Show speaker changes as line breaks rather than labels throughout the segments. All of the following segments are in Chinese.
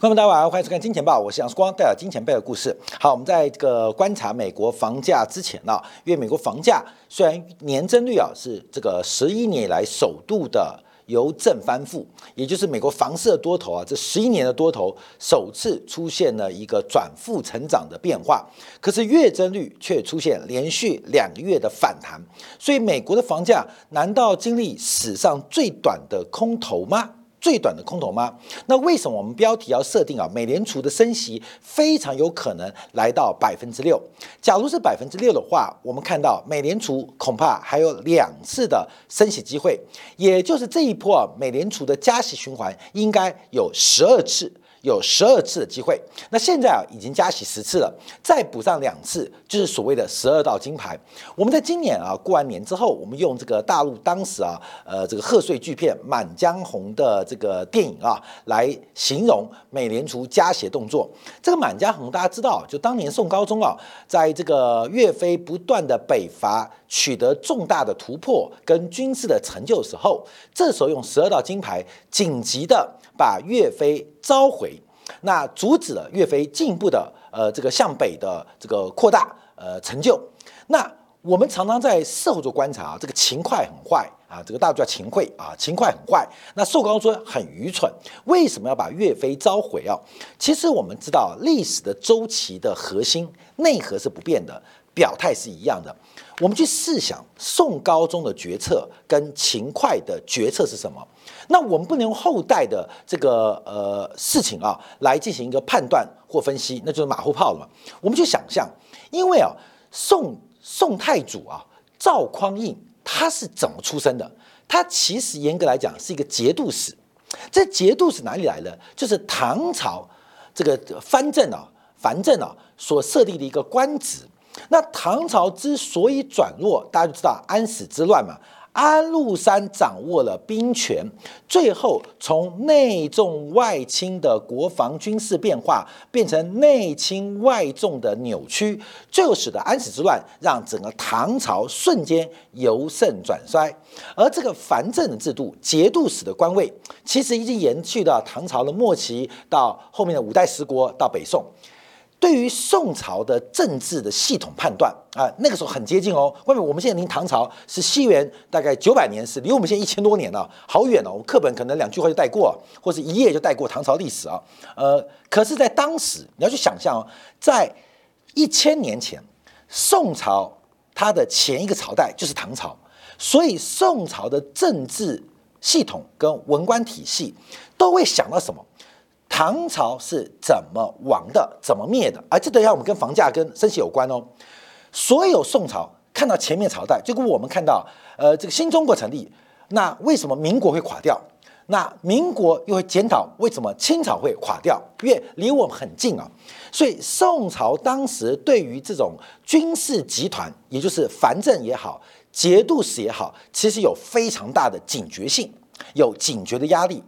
观众大家好，欢迎收看《金钱报》，我是杨光，带来金钱背的故事。好，我们在这个观察美国房价之前呢，因为美国房价虽然年增率啊是这个十一年以来首度的由正翻负，也就是美国房市的多头啊，这十一年的多头首次出现了一个转负成长的变化，可是月增率却出现连续两个月的反弹，所以美国的房价难道经历史上最短的空头吗？最短的空头吗？那为什么我们标题要设定啊？美联储的升息非常有可能来到百分之六。假如是百分之六的话，我们看到美联储恐怕还有两次的升息机会，也就是这一波啊，美联储的加息循环应该有十二次。有十二次的机会，那现在啊已经加息十次了，再补上两次，就是所谓的十二道金牌。我们在今年啊过完年之后，我们用这个大陆当时啊呃这个贺岁巨片《满江红》的这个电影啊来形容美联储加息动作。这个《满江红》大家知道，就当年宋高宗啊，在这个岳飞不断的北伐，取得重大的突破跟军事的成就的时候，这时候用十二道金牌紧急的。把岳飞召回，那阻止了岳飞进一步的呃这个向北的这个扩大呃成就。那我们常常在事后做观察啊，这个秦快很坏啊，这个大家叫秦桧啊，秦快很坏。那寿高说很愚蠢，为什么要把岳飞召回啊？其实我们知道历史的周期的核心内核是不变的，表态是一样的。我们去试想宋高宗的决策跟勤快的决策是什么？那我们不能用后代的这个呃事情啊来进行一个判断或分析，那就是马后炮了嘛。我们去想象，因为啊宋宋太祖啊赵匡胤他是怎么出生的？他其实严格来讲是一个节度使。这节度使哪里来的？就是唐朝这个藩镇啊藩镇啊所设立的一个官职。那唐朝之所以转弱，大家就知道安史之乱嘛。安禄山掌握了兵权，最后从内重外轻的国防军事变化，变成内轻外重的扭曲，最后使得安史之乱让整个唐朝瞬间由盛转衰。而这个藩镇制度、节度使的官位，其实已经延续到唐朝的末期，到后面的五代十国，到北宋。对于宋朝的政治的系统判断啊，那个时候很接近哦。外面我们现在离唐朝是西元大概九百年，是离我们现在一千多年了，好远哦。我们课本可能两句话就带过，或是一页就带过唐朝历史啊。呃，可是，在当时你要去想象哦，在一千年前，宋朝它的前一个朝代就是唐朝，所以宋朝的政治系统跟文官体系都会想到什么？唐朝是怎么亡的？怎么灭的？而这等一下我们跟房价跟升息有关哦。所有宋朝看到前面朝代，就跟我们看到呃这个新中国成立，那为什么民国会垮掉？那民国又会检讨为什么清朝会垮掉？因为离我们很近啊。所以宋朝当时对于这种军事集团，也就是藩镇也好，节度使也好，其实有非常大的警觉性，有警觉的压力。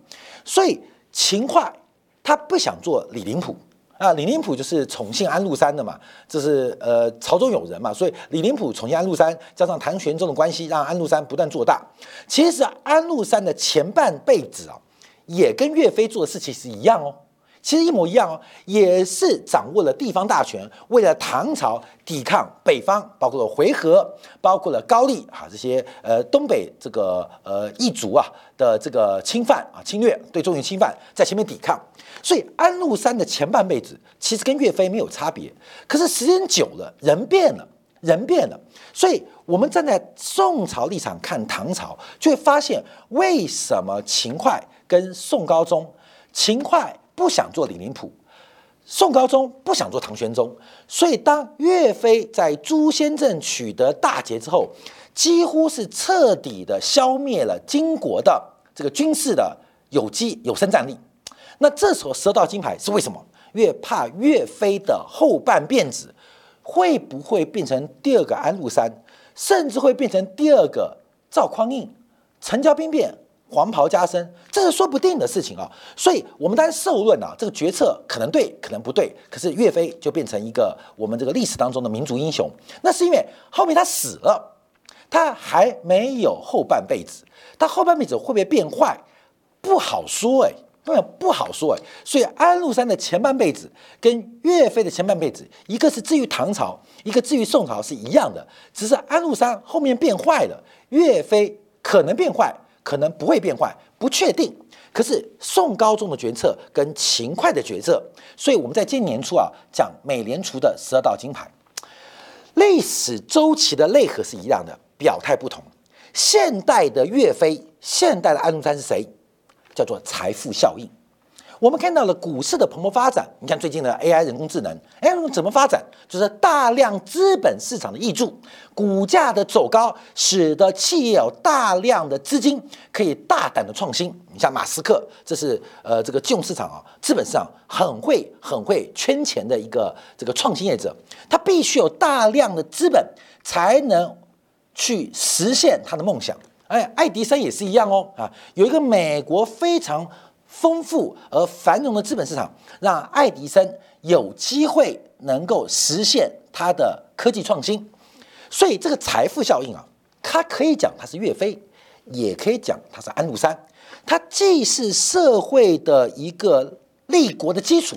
所以秦桧。他不想做李林甫啊，李林甫就是宠幸安禄山的嘛，这是呃朝中有人嘛，所以李林甫宠幸安禄山，加上唐玄宗的关系，让安禄山不断做大。其实安禄山的前半辈子啊，也跟岳飞做的事情是一样哦。其实一模一样哦，也是掌握了地方大权，为了唐朝抵抗北方，包括了回纥，包括了高丽啊这些呃东北这个呃异族啊的这个侵犯啊侵略，对中原侵犯，在前面抵抗。所以安禄山的前半辈子其实跟岳飞没有差别，可是时间久了，人变了，人变了。所以我们站在宋朝立场看唐朝，就会发现为什么秦桧跟宋高宗，秦桧。不想做李林甫，宋高宗不想做唐玄宗，所以当岳飞在朱仙镇取得大捷之后，几乎是彻底的消灭了金国的这个军事的有机有生战力。那这时候十道金牌是为什么？越怕岳飞的后半辫子会不会变成第二个安禄山，甚至会变成第二个赵匡胤？陈桥兵变。黄袍加身，这是说不定的事情啊！所以，我们当然受论啊，这个决策可能对，可能不对。可是岳飞就变成一个我们这个历史当中的民族英雄，那是因为后面他死了，他还没有后半辈子，他后半辈子会不会变坏，不好说哎，那不好说哎。所以安禄山的前半辈子跟岳飞的前半辈子，一个是至于唐朝，一个至于宋朝是一样的，只是安禄山后面变坏了，岳飞可能变坏，可能不会变坏，不确定。可是宋高宗的决策跟秦桧的决策，所以我们在今年初啊讲美联储的十二道金牌，历史周期的内核是一样的，表态不同。现代的岳飞，现代的安禄山是谁？叫做财富效应。我们看到了股市的蓬勃发展。你看最近的 AI 人工智能，AI 怎么发展？就是大量资本市场的挹注，股价的走高，使得企业有大量的资金可以大胆的创新。你像马斯克，这是呃这个金融市场啊，资本市场很会很会圈钱的一个这个创新业者，他必须有大量的资本才能去实现他的梦想。哎，爱迪生也是一样哦啊，有一个美国非常。丰富而繁荣的资本市场，让爱迪生有机会能够实现他的科技创新。所以这个财富效应啊，它可以讲它是岳飞，也可以讲它是安禄山。它既是社会的一个立国的基础，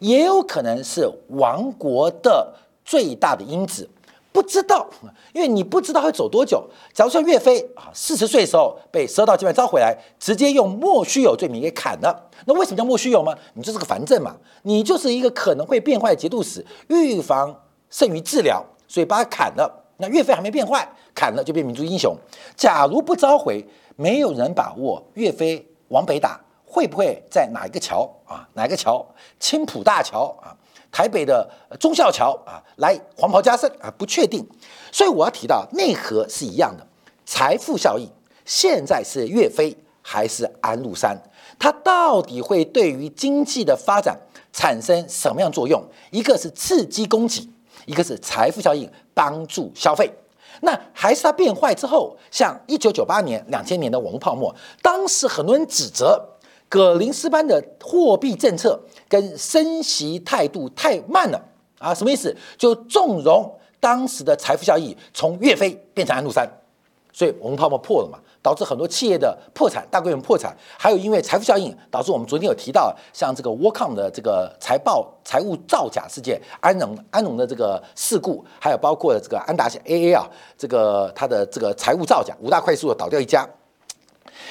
也有可能是亡国的最大的因子。不知道，因为你不知道会走多久。假如说岳飞啊，四十岁的时候被十二道金牌召回来，直接用莫须有罪名给砍了。那为什么叫莫须有吗？你就是个反正嘛，你就是一个可能会变坏的节度使，预防胜于治疗，所以把他砍了。那岳飞还没变坏，砍了就变民族英雄。假如不召回，没有人把握岳飞往北打会不会在哪一个桥啊？哪个桥？青浦大桥啊？台北的忠孝桥啊，来黄袍加身啊，不确定，所以我要提到内核是一样的，财富效应现在是岳飞还是安禄山，它到底会对于经济的发展产生什么样作用？一个是刺激供给，一个是财富效应帮助消费。那还是它变坏之后，像一九九八年、两千年的网络泡沫，当时很多人指责。葛林斯潘的货币政策跟升息态度太慢了啊，什么意思？就纵容当时的财富效益从岳飞变成安禄山，所以我们泡沫破了嘛，导致很多企业的破产，大规模破产。还有因为财富效应导致我们昨天有提到，像这个 w o r k o m 的这个财报财务造假事件，安荣安荣的这个事故，还有包括这个安达 AA 啊，这个它的这个财务造假，五大快速的倒掉一家。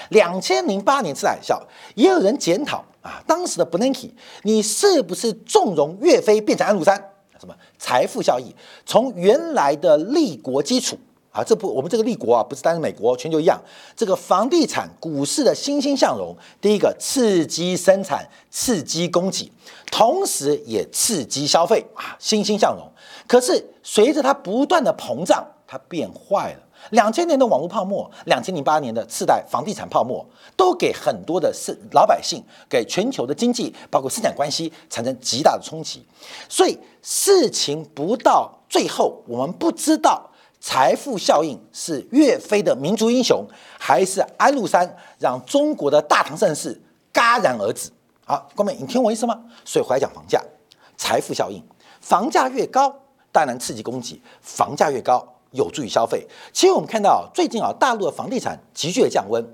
两千零八年次海啸，也有人检讨啊，当时的 b l i n k y 你是不是纵容岳飞变成安禄山？什么财富效益？从原来的立国基础啊，这不，我们这个立国啊，不是单是美国，全球一样。这个房地产、股市的欣欣向荣，第一个刺激生产、刺激供给，同时也刺激消费啊，欣欣向荣。可是随着它不断的膨胀，它变坏了。两千年的网络泡沫，两千零八年的次贷房地产泡沫，都给很多的是老百姓，给全球的经济，包括生产关系产生极大的冲击。所以事情不到最后，我们不知道财富效应是岳飞的民族英雄，还是安禄山让中国的大唐盛世戛然而止。好，各位，你听我意思吗？所以回来讲房价，财富效应，房价越高，当然刺激供给，房价越高。有助于消费。其实我们看到最近啊，大陆的房地产急剧的降温，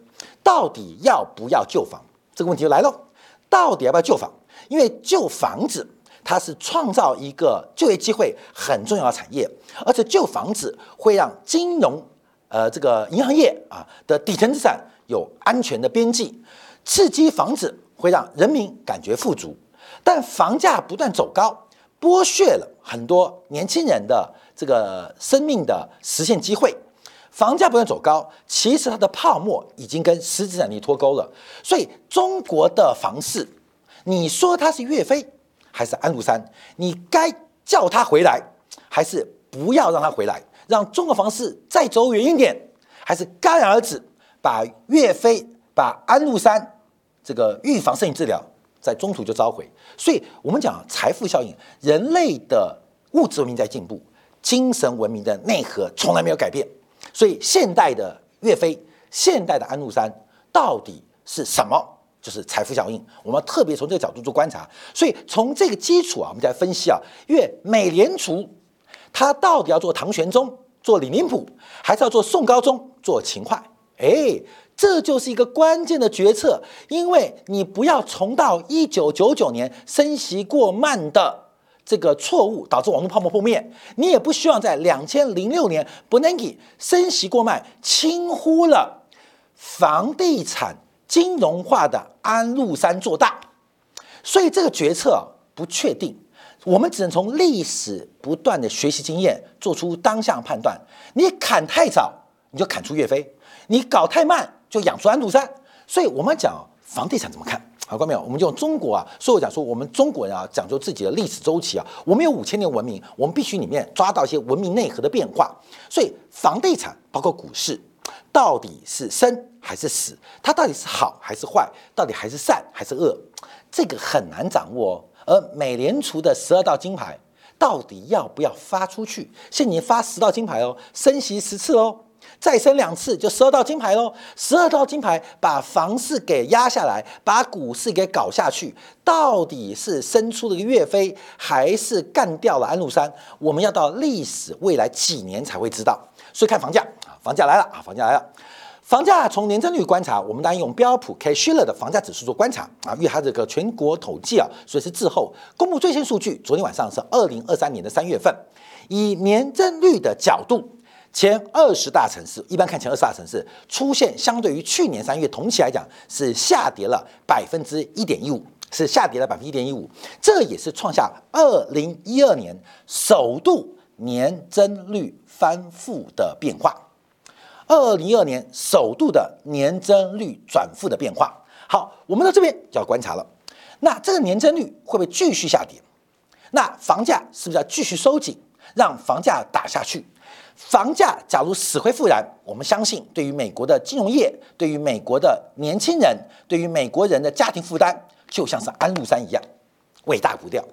到底要不要旧房？这个问题就来了。到底要不要旧房？因为旧房子它是创造一个就业机会很重要的产业，而且旧房子会让金融呃这个银行业啊的底层资产有安全的边际，刺激房子会让人民感觉富足。但房价不断走高，剥削了很多年轻人的。这个生命的实现机会，房价不断走高，其实它的泡沫已经跟实质能力脱钩了。所以中国的房市，你说它是岳飞还是安禄山？你该叫他回来，还是不要让他回来？让中国房市再走远一点，还是戛然而止？把岳飞、把安禄山这个预防胜于治疗，在中途就召回。所以我们讲财富效应，人类的物质文明在进步。精神文明的内核从来没有改变，所以现代的岳飞、现代的安禄山到底是什么？就是财富效应。我们特别从这个角度做观察，所以从这个基础啊，我们再分析啊，因为美联储它到底要做唐玄宗、做李林甫，还是要做宋高宗、做秦桧？哎，这就是一个关键的决策，因为你不要重蹈一九九九年升息过慢的这个错误，导致网络泡沫破灭。你也不希望在两千零六年不能给升息过慢，轻忽了房地产金融化的安禄山做大。所以这个决策不确定，我们只能从历史不断的学习经验，做出当下判断。你砍太早，你就砍出岳飞；你搞太慢。就养出安徒生，所以我们讲房地产怎么看？好，看没有？我们用中国啊，所以我讲说，我们中国人啊，讲究自己的历史周期啊，我们有五千年文明，我们必须里面抓到一些文明内核的变化。所以房地产包括股市，到底是生还是死？它到底是好还是坏？到底还是善还是恶？这个很难掌握哦。而美联储的十二道金牌到底要不要发出去？现在你发十道金牌哦，升息十次哦。再升两次就十二道金牌喽，十二道金牌把房市给压下来，把股市给搞下去，到底是生出了个岳飞，还是干掉了安禄山？我们要到历史未来几年才会知道。所以看房价啊，房价来了啊，房价来了。房价从年增率观察，我们当然用标普 K s h i l l e r 的房价指数做观察啊，因为它这个全国统计啊，所以是滞后公布最新数据。昨天晚上是二零二三年的三月份，以年增率的角度。前二十大城市，一般看前二十大城市出现相对于去年三月同期来讲是下跌了百分之一点一五，是下跌了百分之一点一五，这也是创下二零一二年首度年增率翻负的变化，二零一二年首度的年增率转负的变化。好，我们到这边就要观察了，那这个年增率会不会继续下跌？那房价是不是要继续收紧，让房价打下去？房价假如死灰复燃，我们相信对于美国的金融业，对于美国的年轻人，对于美国人的家庭负担，就像是安禄山一样，伟大不掉。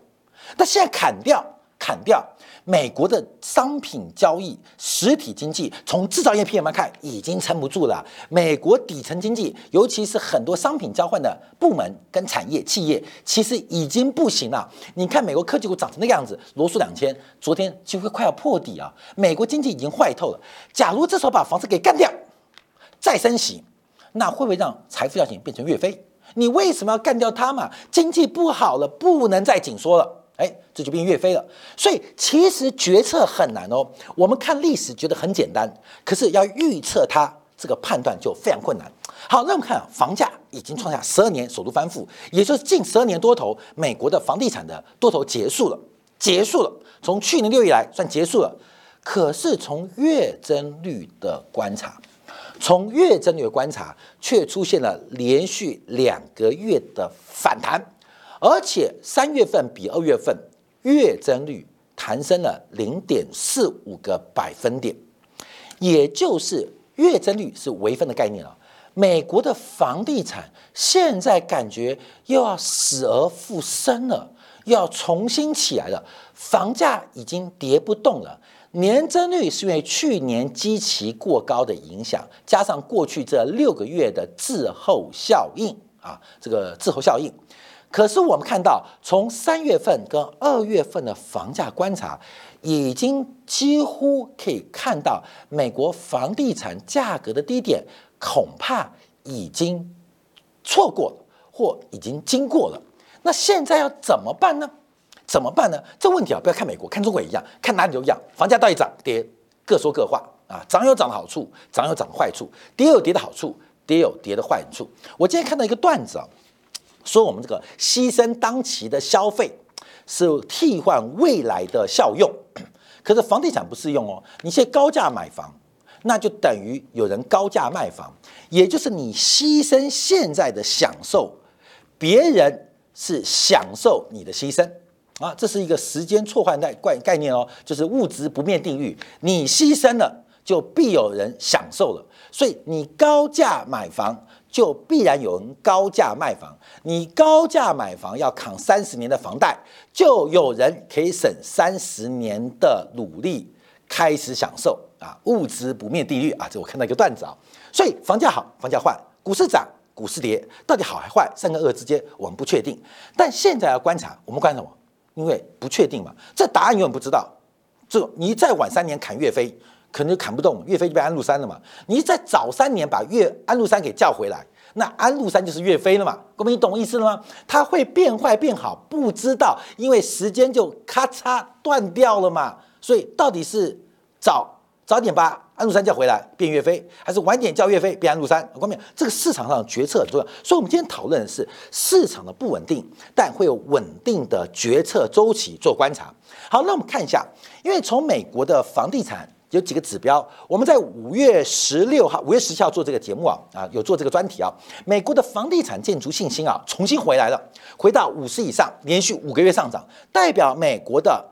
但现在砍掉。砍掉美国的商品交易，实体经济从制造业 PMI 看已经撑不住了。美国底层经济，尤其是很多商品交换的部门跟产业企业，其实已经不行了。你看美国科技股涨成那个样子，罗素两千昨天几乎快要破底啊！美国经济已经坏透了。假如这时候把房子给干掉，再升息，那会不会让财富效应变成岳飞？你为什么要干掉它嘛？经济不好了，不能再紧缩了。哎，这就变岳飞了。所以其实决策很难哦。我们看历史觉得很简单，可是要预测它这个判断就非常困难。好，那我们看，房价已经创下十二年首度翻覆，也就是近十二年多头，美国的房地产的多头结束了，结束了。从去年六月来算结束了。可是从月增率的观察，从月增率的观察，却出现了连续两个月的反弹。而且三月份比二月份月增率弹升了零点四五个百分点，也就是月增率是微分的概念了。美国的房地产现在感觉又要死而复生了，又要重新起来了。房价已经跌不动了，年增率是因为去年基期过高的影响，加上过去这六个月的滞后效应啊，这个滞后效应。可是我们看到，从三月份跟二月份的房价观察，已经几乎可以看到美国房地产价格的低点，恐怕已经错过了，或已经经过了。那现在要怎么办呢？怎么办呢？这问题啊，不要看美国，看中国也一样，看哪里都一样。房价到底涨跌，各说各话啊。涨有涨的好处，涨有涨的坏处，跌有跌的好处，跌有跌的坏处。我今天看到一个段子啊。说我们这个牺牲当期的消费是替换未来的效用，可是房地产不适用哦。你现在高价买房，那就等于有人高价卖房，也就是你牺牲现在的享受，别人是享受你的牺牲啊。这是一个时间错换概概概念哦，就是物质不变定律。你牺牲了，就必有人享受了。所以你高价买房。就必然有人高价卖房，你高价买房要扛三十年的房贷，就有人可以省三十年的努力开始享受啊，物质不灭定律啊，这我看到一个段子啊，所以房价好，房价坏，股市涨，股市跌，到底好还坏，三个恶之间我们不确定，但现在要观察，我们观察什么？因为不确定嘛，这答案永远不知道，这你再晚三年砍岳飞。可能就砍不动，岳飞就被安禄山了嘛。你再早三年把岳安禄山给叫回来，那安禄山就是岳飞了嘛。各位，你懂我意思了吗？他会变坏变好，不知道，因为时间就咔嚓断掉了嘛。所以到底是早早点把安禄山叫回来变岳飞，还是晚点叫岳飞变安禄山？各位，这个市场上决策很重要。所以我们今天讨论的是市场的不稳定，但会有稳定的决策周期做观察。好，那我们看一下，因为从美国的房地产有几个指标，我们在五月十六号、五月十七号做这个节目啊，啊，有做这个专题啊。美国的房地产建筑信心啊，重新回来了，回到五十以上，连续五个月上涨，代表美国的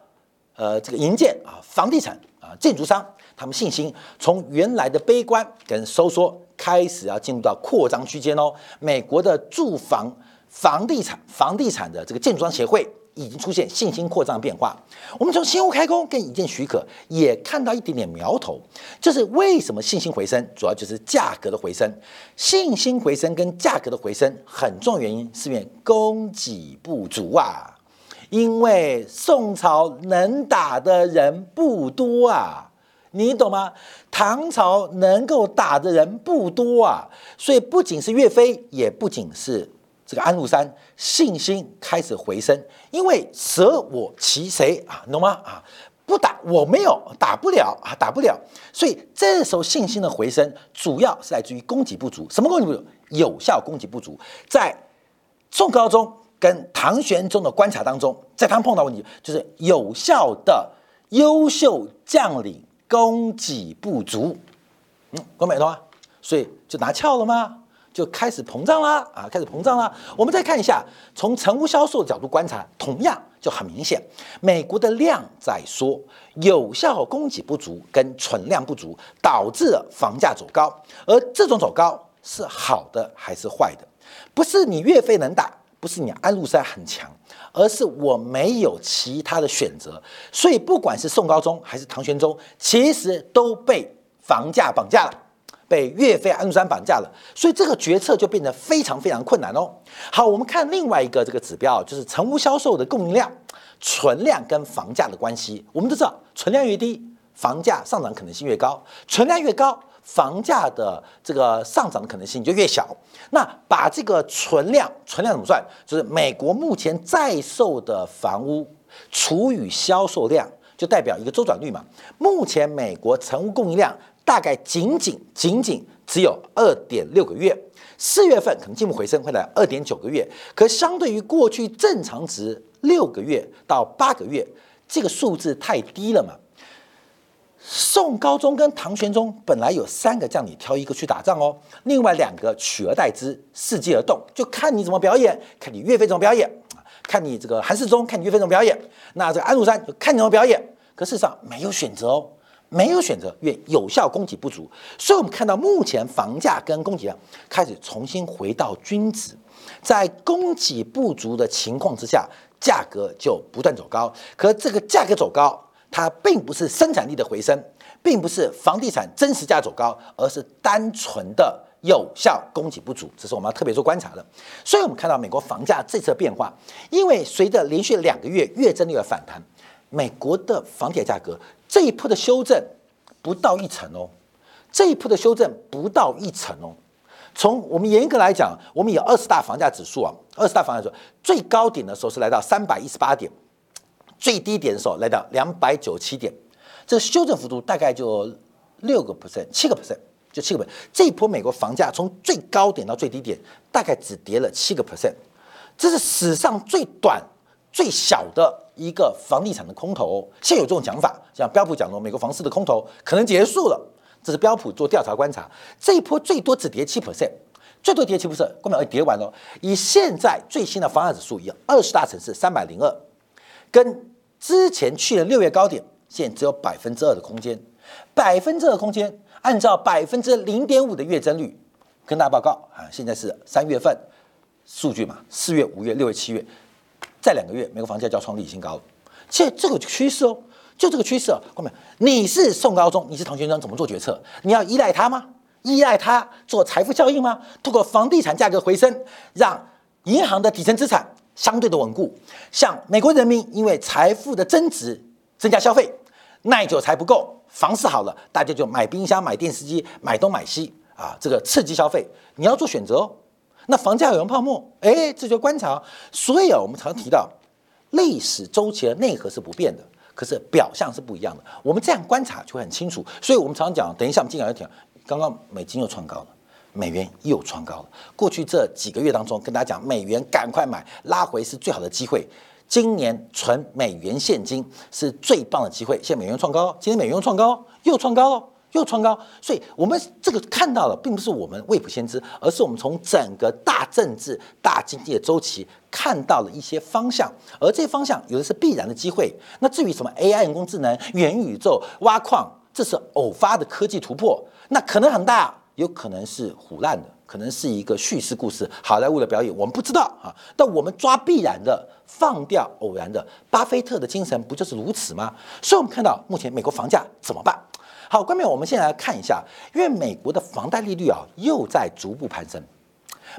呃这个营建啊，房地产啊，建筑商他们信心从原来的悲观跟收缩，开始要进入到扩张区间哦。美国的住房房地产房地产的这个建筑商协会。已经出现信心扩张变化。我们从新屋开工跟引建许可也看到一点点苗头，就是为什么信心回升，主要就是价格的回升。信心回升跟价格的回升很重要原因是因为供给不足啊，因为宋朝能打的人不多啊，你懂吗？唐朝能够打的人不多啊，所以不仅是岳飞，也不仅是。这个安禄山信心开始回升，因为舍我其谁啊？懂吗？啊，不打我没有打不了啊，打不了。所以这时候信心的回升，主要是来自于供给不足。什么供给不足？有效供给不足。在宋高宗跟唐玄宗的观察当中，在他们碰到问题，就是有效的优秀将领供给不足。嗯，关美懂吗？所以就拿翘了吗？就开始膨胀啦，啊，开始膨胀啦。我们再看一下，从成屋销售的角度观察，同样就很明显，美国的量在缩，有效供给不足跟存量不足，导致了房价走高。而这种走高是好的还是坏的？不是你岳飞能打，不是你安禄山很强，而是我没有其他的选择。所以不管是宋高宗还是唐玄宗，其实都被房价绑架了。被岳飞、安禄山绑架了，所以这个决策就变得非常非常困难哦。好，我们看另外一个这个指标，就是成屋销售的供应量、存量跟房价的关系。我们都知道，存量越低，房价上涨可能性越高；存量越高，房价的这个上涨的可能性就越小。那把这个存量，存量怎么算？就是美国目前在售的房屋除以销售量，就代表一个周转率嘛。目前美国成屋供应量。大概仅仅仅仅只有二点六个月，四月份可能进一步回升，会来二点九个月。可相对于过去正常值六个月到八个月，这个数字太低了嘛？宋高宗跟唐玄宗本来有三个将领挑一个去打仗哦，另外两个取而代之，伺机而动，就看你怎么表演，看你岳飞怎么表演看你这个韩世忠，看你岳飞怎么表演。那这个安禄山就看你怎么表演。可事实上没有选择哦。没有选择，因为有效供给不足，所以我们看到目前房价跟供给量开始重新回到均值，在供给不足的情况之下，价格就不断走高。可这个价格走高，它并不是生产力的回升，并不是房地产真实价走高，而是单纯的有效供给不足，这是我们要特别做观察的。所以我们看到美国房价这次变化，因为随着连续两个月月增率的反弹，美国的房地产价格。这一波的修正不到一成哦，这一波的修正不到一成哦。从我们严格来讲，我们有二十大房价指数啊，二十大房价指数最高点的时候是来到三百一十八点，最低点的时候来到两百九七点，这个修正幅度大概就六个 percent，七个 percent，就七个 percent。这一波美国房价从最高点到最低点大概只跌了七个 percent，这是史上最短。最小的一个房地产的空头，现有这种讲法，像标普讲的美国房市的空头可能结束了。这是标普做调查观察，这一波最多只跌七 percent，最多跌七 percent，后面跌完了。以现在最新的房价指数，以二十大城市三百零二，跟之前去年六月高点，现在只有百分之二的空间，百分之二空间，按照百分之零点五的月增率，跟大家报告啊，现在是三月份数据嘛，四月、五月、六月、七月。再两个月，美国房价就要创历史新高。现在这个趋势哦，就这个趋势哦。后面你是宋高宗，你是唐玄宗，怎么做决策？你要依赖他吗？依赖他做财富效应吗？通过房地产价格回升，让银行的底层资产相对的稳固。像美国人民因为财富的增值增加消费，耐久才不够，房市好了，大家就买冰箱、买电视机、买东买西啊，这个刺激消费，你要做选择哦。那房价有人泡沫，哎，这就观察。所以啊，我们常提到历史周期的内核是不变的，可是表象是不一样的。我们这样观察就会很清楚。所以我们常常讲，等一下我们进来要讲，刚刚美金又创高了，美元又创高了。过去这几个月当中，跟大家讲，美元赶快买，拉回是最好的机会。今年存美元现金是最棒的机会。现在美元创高，今天美元又创高，又创高了。又创高，所以我们这个看到了，并不是我们未卜先知，而是我们从整个大政治、大经济的周期看到了一些方向，而这些方向有的是必然的机会。那至于什么 AI 人工智能、元宇宙、挖矿，这是偶发的科技突破，那可能很大，有可能是胡乱的，可能是一个叙事故事，好莱坞的表演，我们不知道啊。但我们抓必然的，放掉偶然的，巴菲特的精神不就是如此吗？所以，我们看到目前美国房价怎么办？好，观众，我们现在来看一下，因为美国的房贷利率啊又在逐步攀升，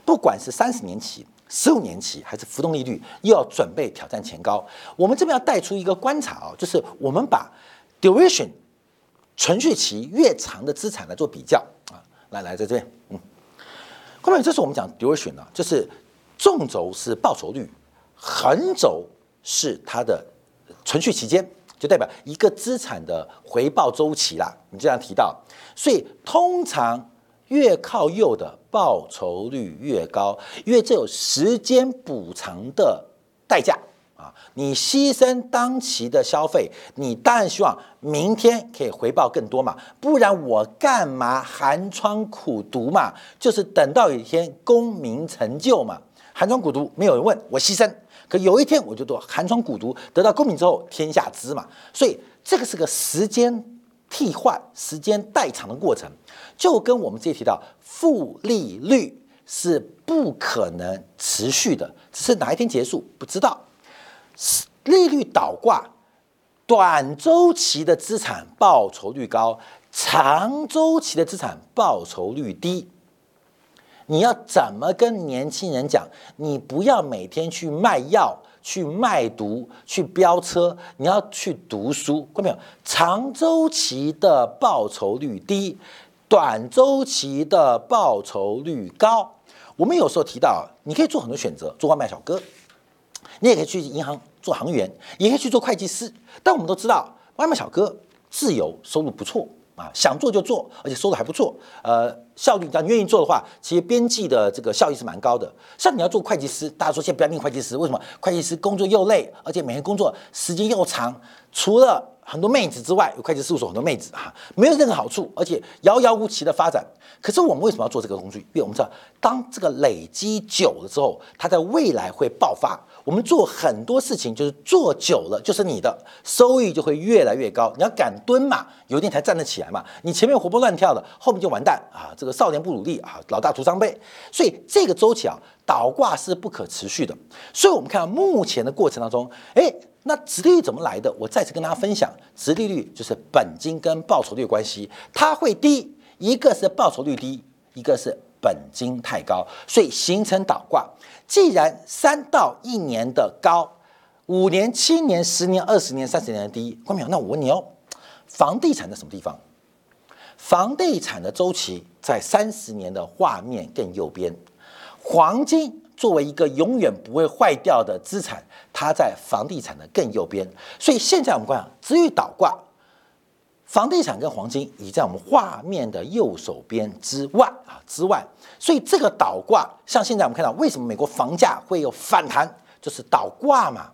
不管是三十年期、十五年期，还是浮动利率，又要准备挑战前高。我们这边要带出一个观察啊，就是我们把 duration 存续期越长的资产来做比较啊，来来在这边，嗯，观众，这是我们讲 duration 啊，就是纵轴是报酬率，横轴是它的存续期间。就代表一个资产的回报周期啦，你这样提到，所以通常越靠右的报酬率越高，因为这有时间补偿的代价啊。你牺牲当期的消费，你当然希望明天可以回报更多嘛，不然我干嘛寒窗苦读嘛？就是等到有一天功名成就嘛，寒窗苦读没有人问我牺牲。可有一天我就做寒窗苦读，得到功名之后，天下知嘛。所以这个是个时间替换、时间代偿的过程，就跟我们之前提到负利率是不可能持续的，只是哪一天结束不知道。利率倒挂，短周期的资产报酬率高，长周期的资产报酬率低。你要怎么跟年轻人讲？你不要每天去卖药、去卖毒、去飙车，你要去读书。看到没有？长周期的报酬率低，短周期的报酬率高。我们有时候提到，你可以做很多选择，做外卖小哥，你也可以去银行做行员，也可以去做会计师。但我们都知道，外卖小哥自由，收入不错。啊，想做就做，而且收入还不错。呃，效率，你愿意做的话，其实边际的这个效益是蛮高的。像你要做会计师，大家说现在不要念会计师，为什么？会计师工作又累，而且每天工作时间又长，除了很多妹子之外，有会计事务所很多妹子哈，没有任何好处，而且遥遥无期的发展。可是我们为什么要做这个工具？因为我们知道，当这个累积久了之后，它在未来会爆发。我们做很多事情，就是做久了就是你的收益就会越来越高。你要敢蹲嘛，有一天才站得起来嘛。你前面活蹦乱跳的，后面就完蛋啊！这个少年不努力啊，老大徒伤悲。所以这个周期啊，倒挂是不可持续的。所以我们看到目前的过程当中，哎。那殖利率怎么来的？我再次跟大家分享，殖利率就是本金跟报酬率关系，它会低，一个是报酬率低，一个是本金太高，所以形成倒挂。既然三到一年的高，五年、七年、十年、二十年、三十年的低，关淼，那我问你哦，房地产在什么地方？房地产的周期在三十年的画面更右边，黄金。作为一个永远不会坏掉的资产，它在房地产的更右边。所以现在我们观至于倒挂，房地产跟黄金已在我们画面的右手边之外啊之外。所以这个倒挂，像现在我们看到，为什么美国房价会有反弹，就是倒挂嘛。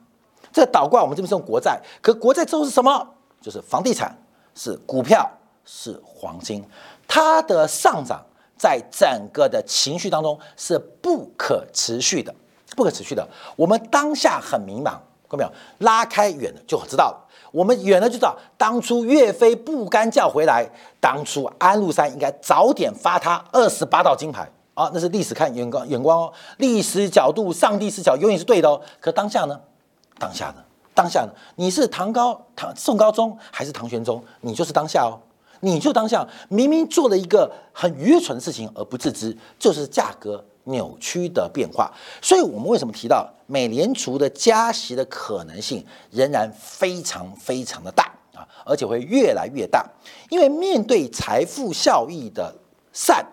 这个倒挂我们这边是用国债，可国债之后是什么？就是房地产，是股票，是黄金，它的上涨。在整个的情绪当中是不可持续的，不可持续的。我们当下很迷茫，看到没有？拉开远了就知道了。我们远了就知道，当初岳飞不甘叫回来，当初安禄山应该早点发他二十八道金牌啊！那是历史看眼光眼光哦，历史角度、上帝视角永远是对的哦。可当下呢？当下呢？当下呢？你是唐高唐宋高宗还是唐玄宗？你就是当下哦。你就当下明明做了一个很愚蠢的事情而不自知，就是价格扭曲的变化。所以，我们为什么提到美联储的加息的可能性仍然非常非常的大啊？而且会越来越大。因为面对财富效益的善，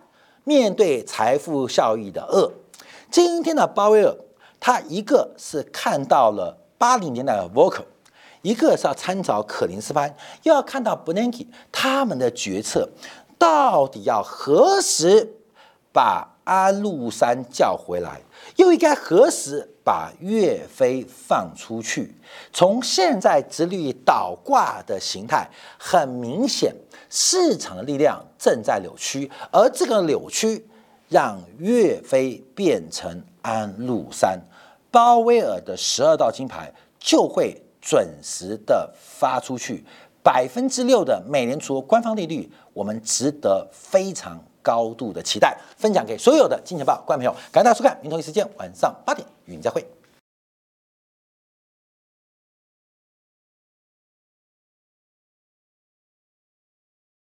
面对财富效益的恶，今天的鲍威尔他一个是看到了八零年代的 Volcker，一个是要参照可林斯潘，又要看到 Bernanke 他们的决策到底要何时把安禄山叫回来，又应该何时？把岳飞放出去，从现在直立倒挂的形态，很明显，市场的力量正在扭曲，而这个扭曲让岳飞变成安禄山，鲍威尔的十二道金牌就会准时的发出去，百分之六的美联储官方利率，我们值得非常高度的期待，分享给所有的金钱豹观众朋友，感谢大家收看，明天同一时间晚上八点。与您再会。